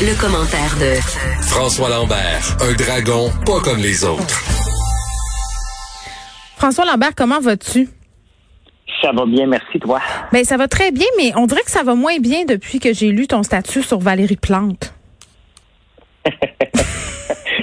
le commentaire de François Lambert, un dragon pas comme les autres. François Lambert, comment vas-tu? Ça va bien, merci toi. Ben ça va très bien, mais on dirait que ça va moins bien depuis que j'ai lu ton statut sur Valérie Plante.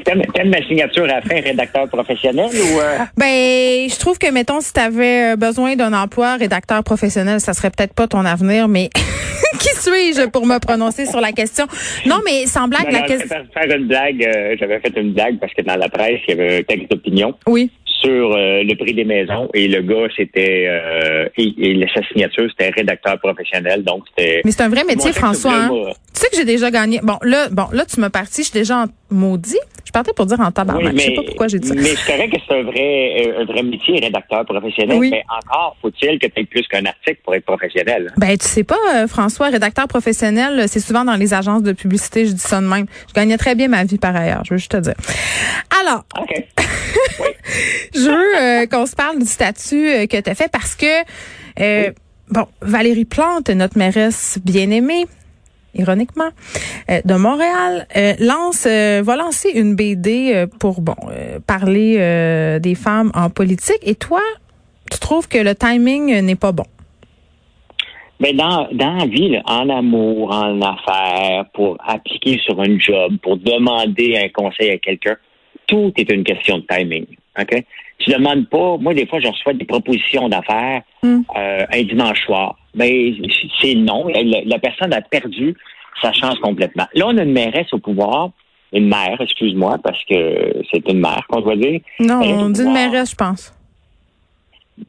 T'aimes ma signature à la fin, rédacteur professionnel ou euh? Ben, je trouve que mettons si tu avais besoin d'un emploi rédacteur professionnel, ça serait peut-être pas ton avenir, mais qui suis-je pour me prononcer sur la question? Non, mais sans blague, Non, la question. faire une blague. euh, J'avais fait une blague parce que dans la presse, il y avait un texte d'opinion Oui. Sur euh, le prix des maisons et le gars, c'était euh, et, et sa signature, c'était rédacteur professionnel, donc c'était. Mais c'est un vrai métier, François. Hein? Tu sais que j'ai déjà gagné. Bon, là, bon, là, tu me parti, je suis déjà en maudit. Je partais pour dire en tabarnak. Oui, je sais pas pourquoi j'ai dit ça. Mais c'est correct que c'est un vrai, euh, un vrai métier, rédacteur professionnel, Oui. mais encore faut-il que tu aies plus qu'un article pour être professionnel. Ben, tu sais pas, euh, François, rédacteur professionnel, c'est souvent dans les agences de publicité, je dis ça de même. Je gagnais très bien ma vie par ailleurs, je veux juste te dire. Alors, je veux euh, qu'on se parle du statut euh, que tu as fait parce que, euh, bon, Valérie Plante, notre mairesse bien-aimée, ironiquement, euh, de Montréal, euh, lance, euh, va lancer une BD pour, bon, parler des femmes en politique. Et toi, tu trouves que le timing n'est pas bon? Mais dans, dans la vie, là, en amour, en affaires, pour appliquer sur un job, pour demander un conseil à quelqu'un, tout est une question de timing. OK? Tu demandes pas, moi, des fois, je reçois des propositions d'affaires Mm. euh, un dimanche soir. Mais c'est non. La, la personne a perdu sa chance complètement. Là, on a une mairesse au pouvoir, une mère, excuse-moi, parce que c'est une mère qu'on doit dire. Non, on dit une mairesse, je pense.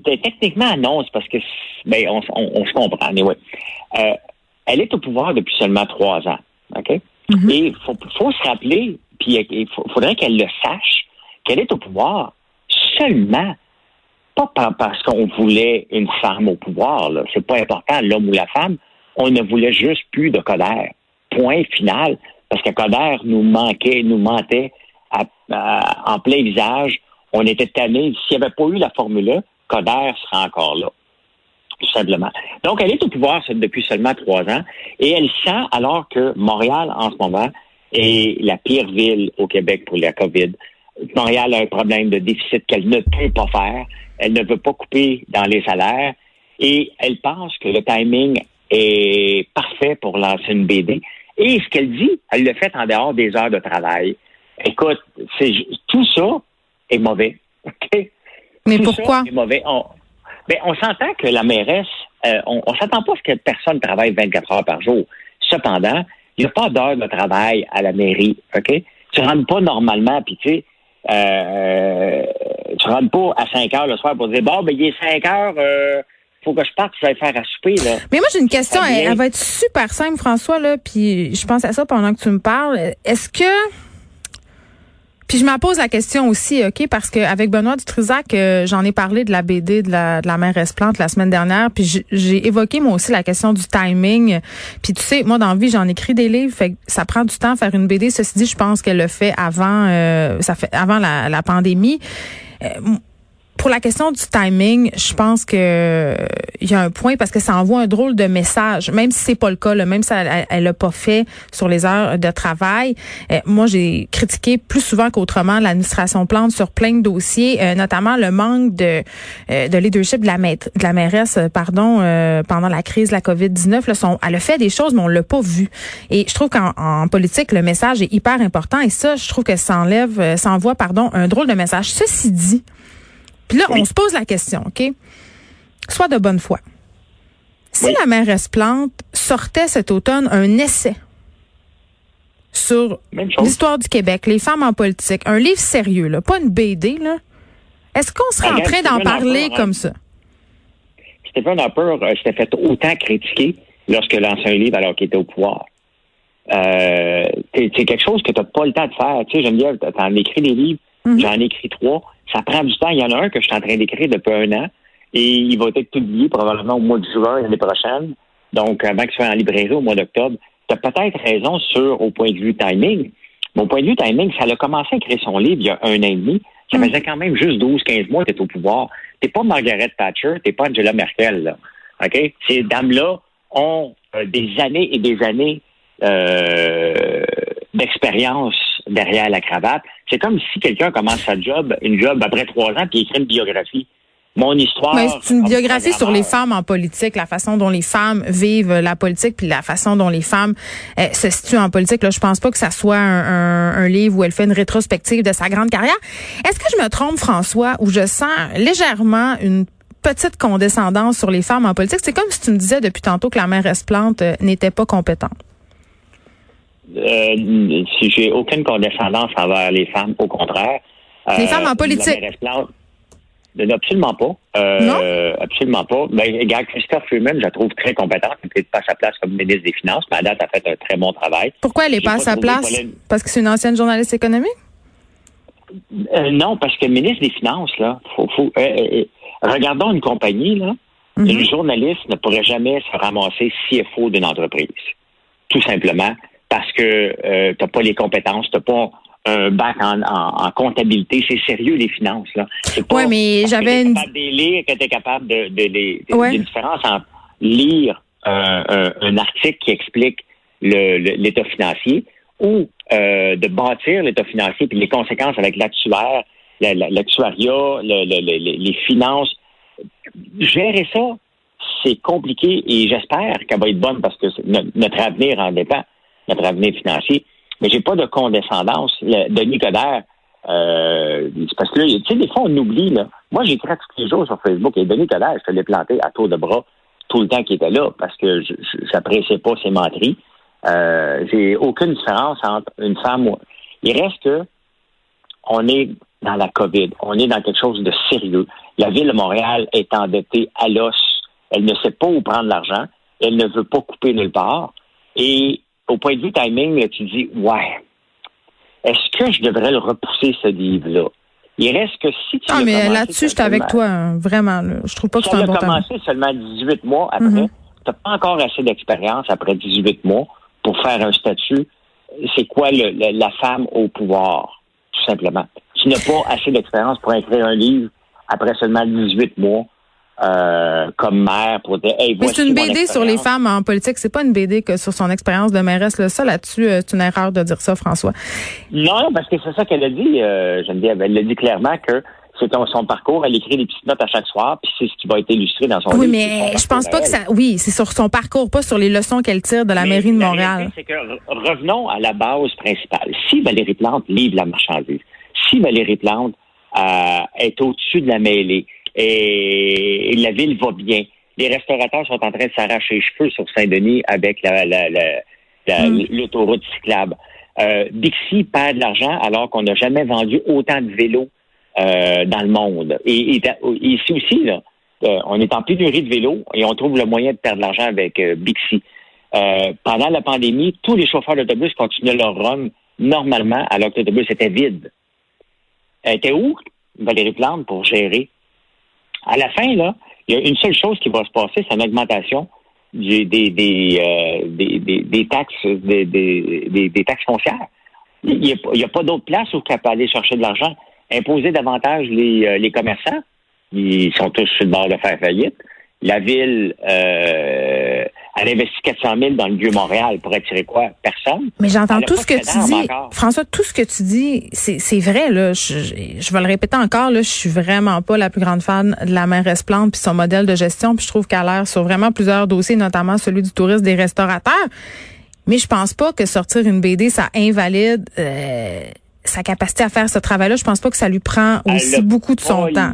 Ben, techniquement, non, c'est parce que ben, on, on- on se comprend. Mais ouais. Euh, elle est au pouvoir depuis seulement trois ans. OK? Mhm. Et il faut, faut se rappeler, il faudrait qu'elle le sache, qu'elle est au pouvoir seulement, pas par- parce qu'on voulait une femme au pouvoir. C'est pas important, l'homme ou la femme. On ne voulait juste plus de Coder. Point final. Parce que Coder nous manquait, nous mentait en plein visage. On était tannés. S'il n'y avait pas eu la formule Coder serait encore là. Tout simplement. Donc, elle est au pouvoir depuis seulement trois ans et elle sent, alors que Montréal, en ce moment, est la pire ville au Québec pour la COVID. Montréal a un problème de déficit qu'elle ne peut pas faire. Elle ne veut pas couper dans les salaires et elle pense que le timing est parfait pour lancer une BD. Et ce qu'elle dit, elle le fait en dehors des heures de travail. Écoute, c'est tout ça est mauvais. Mais Tout pourquoi? ça est mauvais. On, ben, on s'entend que la mairesse, euh, on, on s'attend pas à ce que personne travaille 24 heures par jour. Cependant, il n'y a pas d'heure de travail à la mairie, OK? Tu rentres pas normalement, puis tu sais, euh, tu rentres pas à 5 heures le soir pour dire, bon, ben, il est 5 heures, euh, faut que je parte, je vais faire à souper, là. Mais moi, j'ai une question. Elle, elle va être super simple, François, là, puis je pense à ça pendant que tu me parles. Est-ce que... Puis je me pose la question aussi, OK, parce qu'avec Benoît Dutrisac, euh, j'en ai parlé de la BD de la, de la mère Esplante la semaine dernière, puis j'ai- évoqué moi aussi la question du timing. Puis tu sais, moi, dans la vie, j'en écris des livres, fait que ça prend du temps à faire une BD. Ceci dit, je pense qu'elle le fait avant, euh, ça fait avant la, la pandémie. Euh, pour la question du timing, je pense que euh, il y a un point parce que ça envoie un drôle de message, même si c'est pas le cas, là, même si elle, l'a pas fait sur les heures de travail. Euh, moi, j'ai critiqué plus souvent qu'autrement l'administration Plante sur plein de dossiers, euh, notamment le manque de euh, de leadership de la, maître- de la mairesse, euh, pardon, euh, pendant la crise de la COVID 19. Là, son, elle a fait des choses, mais on l'a pas vu. Et je trouve qu'en en politique, le message est hyper important. Et ça, je trouve que ça enlève, ça envoie, pardon, un drôle de message. Ceci dit. Puis là, on se pose la question, OK? Soit de bonne foi. Si Oui. la mairesse Plante sortait cet automne un essai sur l'histoire du Québec, les femmes en politique, un livre sérieux, là, pas une BD, là, est-ce qu'on serait en Regarde, train d'en parler Harper, hein. comme ça? Stephen Harper euh, s'était fait autant critiquer lorsqu'il lançait un livre alors qu'il était au pouvoir. Euh, c'est quelque chose que tu n'as pas le temps de faire. Tu sais, Geneviève, tu en écrit des livres, Mhm. j'en ai écrit trois. Ça prend du temps. Il y en a un que je suis en train d'écrire depuis un an et il va être publié probablement au mois de juin l'année prochaine. Donc, avant qu'il soit en librairie au mois d'octobre. Tu as peut-être raison sur au point de vue timing. Mon point de vue timing, ça a commencé à écrire son livre il y a un an et demi. Ça Mm. faisait quand même juste 12-15 mois que tu au pouvoir. T'es pas Margaret Thatcher, t'es pas Angela Merkel, là. OK? Ces dames-là ont euh, des années et des années euh, d'expérience derrière la cravate. C'est comme si quelqu'un commence sa job, une job après trois ans, puis écrit une biographie. Mon histoire. C'est une biographie sur les femmes en politique, la façon dont les femmes vivent la politique, puis la façon dont les femmes euh, se situent en politique. Là, je pense pas que ça soit un, un, livre où elle fait une rétrospective de sa grande carrière. Est-ce que je me trompe, François, où je sens légèrement une petite condescendance sur les femmes en politique? C'est comme si tu me disais depuis tantôt que la mairesse Plante euh, n'était pas compétente. Euh, si j'ai aucune condescendance envers les femmes, au contraire. Les femmes en politique. Absolument pas. Euh, non? Absolument pas. Ben, regarde, Christophe lui-même, je la trouve très compétente. Elle n'est pas à sa place comme ministre des Finances, mais à date, a fait un très bon travail. Pourquoi elle n'est pas à sa place? Parce que c'est une ancienne journaliste économique? Euh, non, parce que ministre des Finances, là, faut, faut euh, regardons une compagnie, là. Une journaliste ne pourrait jamais se ramasser CFO d'une entreprise. Tout simplement parce que tu n'as pas les compétences, tu n'as pas un bac en, comptabilité. C'est sérieux, les finances. Là. Oui, mais j'avais une... capable de lire, que capable de, de, les... Ouais. différence entre lire euh, un, article qui explique l'état financier ou euh, de bâtir l'état financier puis les conséquences avec l'actuaire, l'actuariat, les finances. Gérer ça, c'est compliqué et j'espère qu'elle va être bonne parce que notre avenir en dépend, notre avenir financier mais j'ai pas de condescendance. Denis Coderre, euh, parce que là, tu sais, des fois, on oublie, là. Moi, j'écris tous les jours sur Facebook et Denis Coderre, je te l'ai planté à tour de bras tout le temps qu'il était là parce que je n'appréciais pas ses menteries. Euh, j'ai aucune différence entre une femme ou... Il reste que on est dans la COVID. On est dans quelque chose de sérieux. La ville de Montréal est endettée à l'os. Elle ne sait pas où prendre l'argent. Elle ne veut pas couper nulle part. Et au point de vue timing, tu dis, ouais, est-ce que je devrais le repousser, ce livre-là? Il reste que si tu Ah, mais là-dessus, je suis avec toi, hein, vraiment. Je trouve pas que c'est un bon temps. commencé seulement 18 mois après. Mm-hmm. Tu n'as pas encore assez d'expérience après 18 mois pour faire un statut. C'est quoi la femme au pouvoir, tout simplement? Tu n'as pas assez d'expérience pour écrire un livre après seulement 18 mois euh, comme maire pour dire hey, Mais c'est une BD sur les femmes en politique, c'est pas une BD que sur son expérience de mairesse. Là. Ça là-dessus, euh, c'est une erreur de dire ça, François. Non, parce que c'est ça qu'elle a dit. Euh, Geneviève. Elle a dit clairement que c'est son parcours. Elle écrit des petites notes à chaque soir, puis c'est ce qui va être illustré dans son oui, livre. Oui, mais je pense pas que ça. Oui, c'est sur son parcours, pas sur les leçons qu'elle tire de la mairie de Montréal. C'est que revenons à la base principale. Si Valérie Plante livre la marchandise, si Valérie Plante euh, est au-dessus de la mêlée, et, la ville va bien. Les restaurateurs sont en train de s'arracher les cheveux sur Saint-Denis avec la, mm. l'autoroute cyclable. Euh, Dixie perd de l'argent alors qu'on n'a jamais vendu autant de vélos euh, dans le monde. Et, ici aussi, là, euh, on est en pénurie de vélos et on trouve le moyen de perdre de l'argent avec euh, Bixi. pendant la pandémie, tous les chauffeurs d'autobus continuaient leur run normalement alors que l'autobus était vide. Elle était où, Valérie Plante, pour gérer à la fin, là, il y a une seule chose qui va se passer, c'est une augmentation des, des, des, euh, des, des, taxes des, des, des, taxes foncières. Il n'y a, pas d'autre place où on peut aller chercher de l'argent. Imposer davantage les, euh, les commerçants, ils sont tous sur le bord de faire faillite. La ville euh, elle investit 400 000 dans le Vieux-Montréal pour attirer quoi? Personne? Mais j'entends tout ce que tu dis. François, tout ce que tu dis, c'est vrai. Là. Je, je, vais le répéter encore. Là, je suis vraiment pas la plus grande fan de la mairesse Plante puis son modèle de gestion. Puis je trouve qu'elle a l'air sur vraiment plusieurs dossiers, notamment celui du tourisme des restaurateurs. Mais je pense pas que sortir une BD, ça invalide euh, sa capacité à faire ce travail-là. Je pense pas que ça lui prend aussi beaucoup de son temps.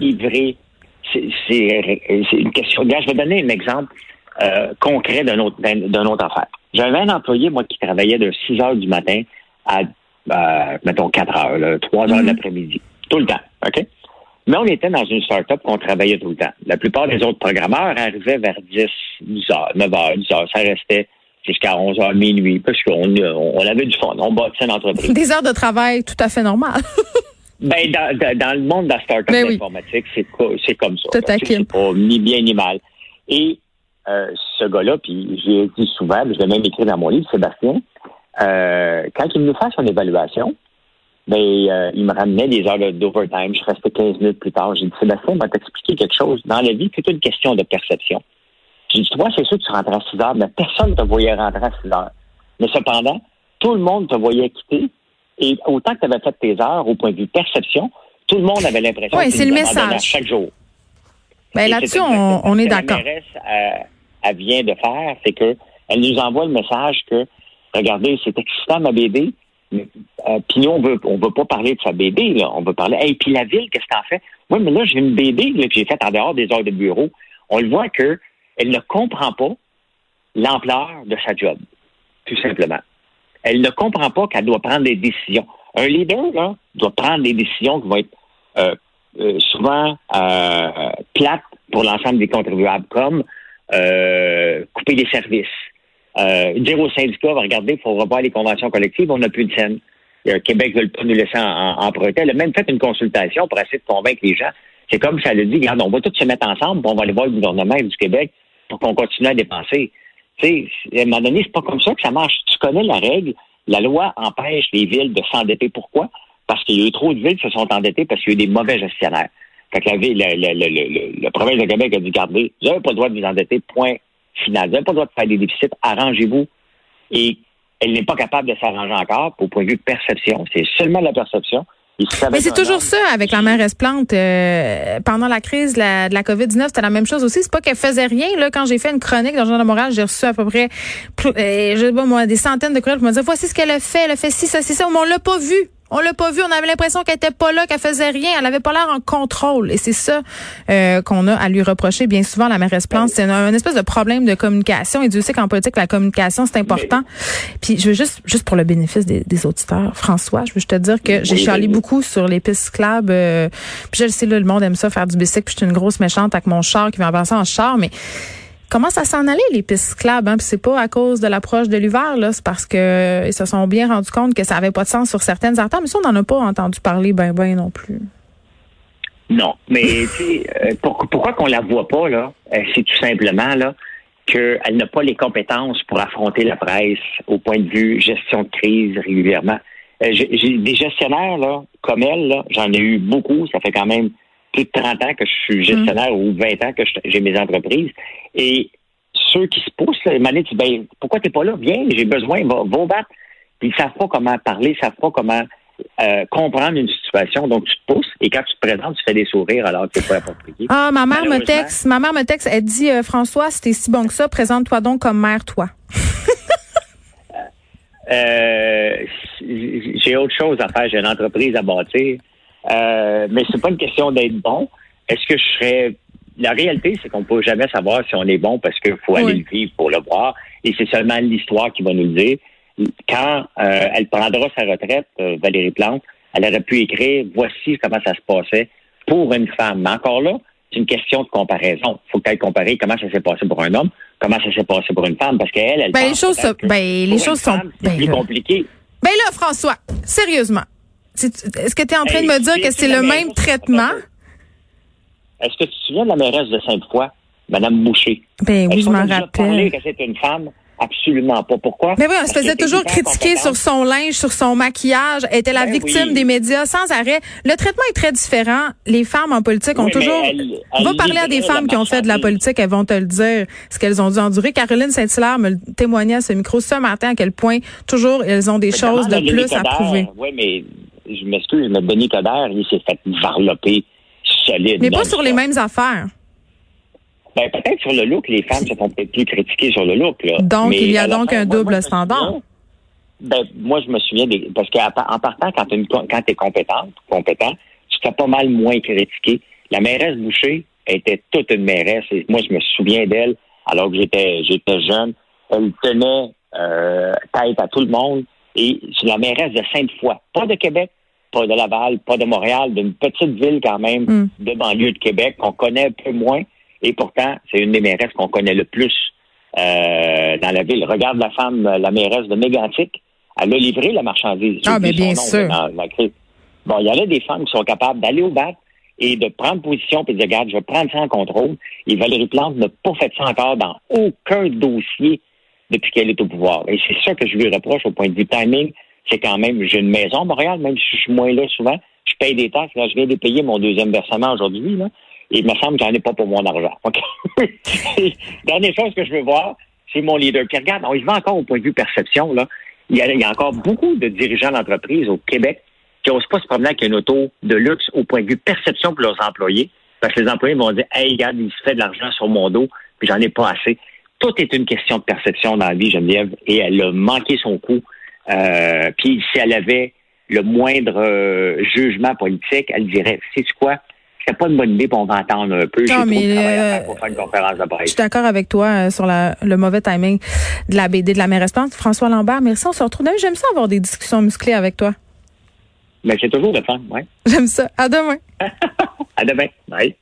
C'est une question. je vais donner un exemple. Euh, concret d'un autre, d'un autre affaire. J'avais un employé, moi, qui travaillait de 6 heures du matin à, euh, mettons, 4 heures, là, 3 heures de mhm. l'après-midi. Tout le temps, OK? Mais on était dans une start-up qu'on travaillait tout le temps. La plupart des autres programmeurs arrivaient vers 10, 10 heures, 9 heures, 10 heures. Ça restait jusqu'à 11 heures, minuit, parce qu'on on avait du fond. On bâtissait une entreprise. Des heures de travail tout à fait normales. ben, dans, dans, le monde de la start-up ben informatique, c'est, c'est comme ça. C'est pas ni bien ni mal. Et euh, ce gars-là, puis j'ai dit souvent, je l'ai même écrit dans mon livre, Sébastien, euh, quand il me fait son évaluation, ben, euh, il me ramenait des heures d'overtime. Je restais 15 minutes plus tard. J'ai dit, Sébastien, va t'expliquer quelque chose. Dans la vie, c'est une question de perception. J'ai dit, toi, c'est sûr que tu rentres à 6 heures, mais personne ne te voyait rentrer à 6 heures. Mais cependant, tout le monde te voyait quitter. Et autant que tu avais fait tes heures au point de vue perception, tout le monde avait l'impression Oui, que c'est tu le message. chaque jour. Ben, Et là-dessus, on, exactement on ce est que d'accord. La mairesse, euh, elle vient de faire, c'est que elle nous envoie le message que, regardez, c'est excitant ma BD, mais, euh, puis nous, on veut, on veut pas parler de sa BD, là. On veut parler, hey, puis la ville, qu'est-ce que t'en fais? Oui, mais là, j'ai une BD là, que j'ai faite en dehors des heures de bureau. On le voit que elle ne comprend pas l'ampleur de sa job, tout simplement. Elle ne comprend pas qu'elle doit prendre des décisions. Un leader, là, doit prendre des décisions qui vont être euh, euh, souvent euh, plates pour l'ensemble des contribuables, comme euh, couper des services, euh, dire aux syndicats, regardez, il faut revoir les conventions collectives, on n'a plus de scène. Le Québec veut nous laisser en, en. Elle a même fait une consultation pour essayer de convaincre les gens. C'est comme si elle a dit, regarde, on va tous se mettre ensemble, on va aller voir le gouvernement du Québec pour qu'on continue à dépenser. Sais, à un moment donné, c'est pas comme ça que ça marche. Tu connais la règle. La loi empêche les villes de s'endetter. Pourquoi? Parce qu'il y a eu trop de villes qui se sont endettées parce qu'il y a eu des mauvais gestionnaires. Quand la ville, le, le, le, le, province de Québec a dit, gardez, vous n'avez pas le droit de vous endetter, point final. Vous n'avez pas le droit de faire des déficits, arrangez-vous. Et elle n'est pas capable de s'arranger encore au point de vue de perception. C'est seulement la perception. Mais c'est toujours ça avec la mairesse Plante. Euh, pendant la crise de la, de la COVID-19, c'était la même chose aussi. C'est pas qu'elle faisait rien. Là, quand j'ai fait une chronique dans le Journal de Montréal, j'ai reçu à peu près euh, je sais pas, moi, des centaines de courriels pour me dire voici ce qu'elle a fait, elle a fait ci, ça, c'est ça, mais on l'a pas vu. On l'a pas vu. On avait l'impression qu'elle était pas là, qu'elle faisait rien. Elle avait pas l'air en contrôle. Et c'est ça euh, qu'on a à lui reprocher bien souvent. La mairesse Plante, c'est un, un, espèce de problème de communication. Et Dieu sait qu'en politique, la communication c'est important. Mais... Puis je veux juste, juste pour le bénéfice des, des auditeurs, François, je veux juste te dire que j'ai oui, chialé oui. beaucoup sur les pistes cyclables. Euh, puis je le sais là, le monde aime ça faire du bicycle. Puis je suis une grosse méchante avec mon char qui va avancer en char, mais commence à s'en aller les pistes cyclables hein, puis c'est pas à cause de l'approche de l'hiver là, c'est parce que ils se sont bien rendus compte que ça avait pas de sens sur certaines artères, mais ça on n'en a pas entendu parler ben ben non plus. Non, mais euh, pour, pourquoi qu'on la voit pas là, euh, c'est tout simplement là qu'elle n'a pas les compétences pour affronter la presse au point de vue gestion de crise régulièrement. Euh, j'ai des gestionnaires là comme elle j'en ai eu beaucoup, ça fait quand même plus de 30 ans que je suis gestionnaire mmh. ou 20 ans que j'ai mes entreprises. Et ceux qui se poussent, là, ils disent, ben, pourquoi t'es pas là? Viens, j'ai besoin, va, va battre. Puis ils savent pas comment parler, ils savent pas comment euh, comprendre une situation. Donc, tu te pousses et quand tu te présentes, tu fais des sourires alors que c'est pas approprié. Ah, ma mère me texte, ma mère me texte, elle dit, euh, François, si t'es si bon que ça, présente-toi donc comme mère, toi. euh, j'ai autre chose à faire, j'ai une entreprise à bâtir. Euh, mais c'est pas une question d'être bon. Est-ce que je serais la réalité, c'est qu'on peut jamais savoir si on est bon parce qu'il faut aller le vivre pour le voir. Et c'est seulement l'histoire qui va nous le dire. Quand euh, elle prendra sa retraite, euh, Valérie Plante, elle aurait pu écrire voici comment ça se passait pour une femme. Mais encore là, c'est une question de comparaison. Il faut peut-être comparer comment ça s'est passé pour un homme, comment ça s'est passé pour une femme, parce qu'elle, elle, ben, les choses, ben, les choses sont ben, plus compliquées. Ben là, François, sérieusement, est-ce que tu es en train de me dire que c'est le même traitement? Est-ce que tu te souviens de la mairesse de Sainte-Foy, Mme Boucher? Ben oui, je m'en rappelle. que c'était une femme? Absolument pas. Pourquoi? Mais oui, on se faisait toujours critiquer sur son linge, sur son maquillage. Elle était la ben victime oui. des médias sans arrêt. Le traitement est très différent. Les femmes en politique ont toujours... Elle, elle Va parler à des femmes qui ont fait de la politique, elles vont te le dire, ce qu'elles ont dû endurer. Caroline Saint-Hilaire me témoignait à ce micro ce matin à quel point toujours elles ont des mais choses de plus à prouver. Oui, mais je m'excuse, mais Denis Coderre, il s'est fait varloper solide. Mais pas sur les mêmes affaires. Ben, peut-être sur le look, les femmes se font peut-être plus critiquer sur le look. Là. Donc, Mais il y a donc fin, un moi, double moi, standard. Ben, moi, je me souviens des. Parce qu'en partant, quand tu es compétente, compétent, tu t'as pas mal moins critiqué. La mairesse Boucher était toute une mairesse. Et moi, je me souviens d'elle alors que j'étais j'étais jeune. Elle tenait euh, tête à tout le monde. Et c'est la mairesse de Sainte-Foy. Pas de Québec, pas de Laval, pas de Montréal, d'une petite ville quand même Mm. de banlieue de Québec qu'on connaît un peu moins. Et pourtant, c'est une des mairesses qu'on connaît le plus euh, dans la ville. Regarde la femme, la mairesse de Mégantic. Elle a livré la marchandise. Ah, mais son bien sûr. dans la crise. Bon, il y en a des femmes qui sont capables d'aller au bac et de prendre position et de dire, regarde, je vais prendre ça en contrôle. Et Valérie Plante n'a pas fait ça encore dans aucun dossier depuis qu'elle est au pouvoir. Et c'est ça que je lui reproche au point de vue timing. C'est quand même, j'ai une maison à Montréal, même si je suis moins là souvent. Je paye des taxes. Là, je viens de payer mon deuxième versement aujourd'hui. Là, et il me semble que j'en ai pas pour mon argent. Donc, Dernière chose que je veux voir, c'est mon leader. Puis regarde, on y va encore au point de vue perception. Là. Il y, a, il y a encore beaucoup de dirigeants d'entreprise au Québec qui n'osent pas se promener avec une auto de luxe au point de vue perception pour leurs employés. Parce que les employés vont dire Hey, regarde, il se fait de l'argent sur mon dos, puis j'en ai pas assez. Tout est une question de perception dans la vie, Geneviève, et elle a manqué son coup. Euh, puis si elle avait le moindre euh, jugement politique, elle dirait C'est quoi? C'est pas une bonne idée, pour on va attendre un peu. Non, mais euh, pour faire une conférence de presse. Je suis d'accord avec toi euh, sur la, le mauvais timing de la BD de la restante. François Lambert, merci. On se retrouve demain. J'aime ça avoir des discussions musclées avec toi. Mais c'est toujours le fun, oui. J'aime ça. À demain. à demain. Bye.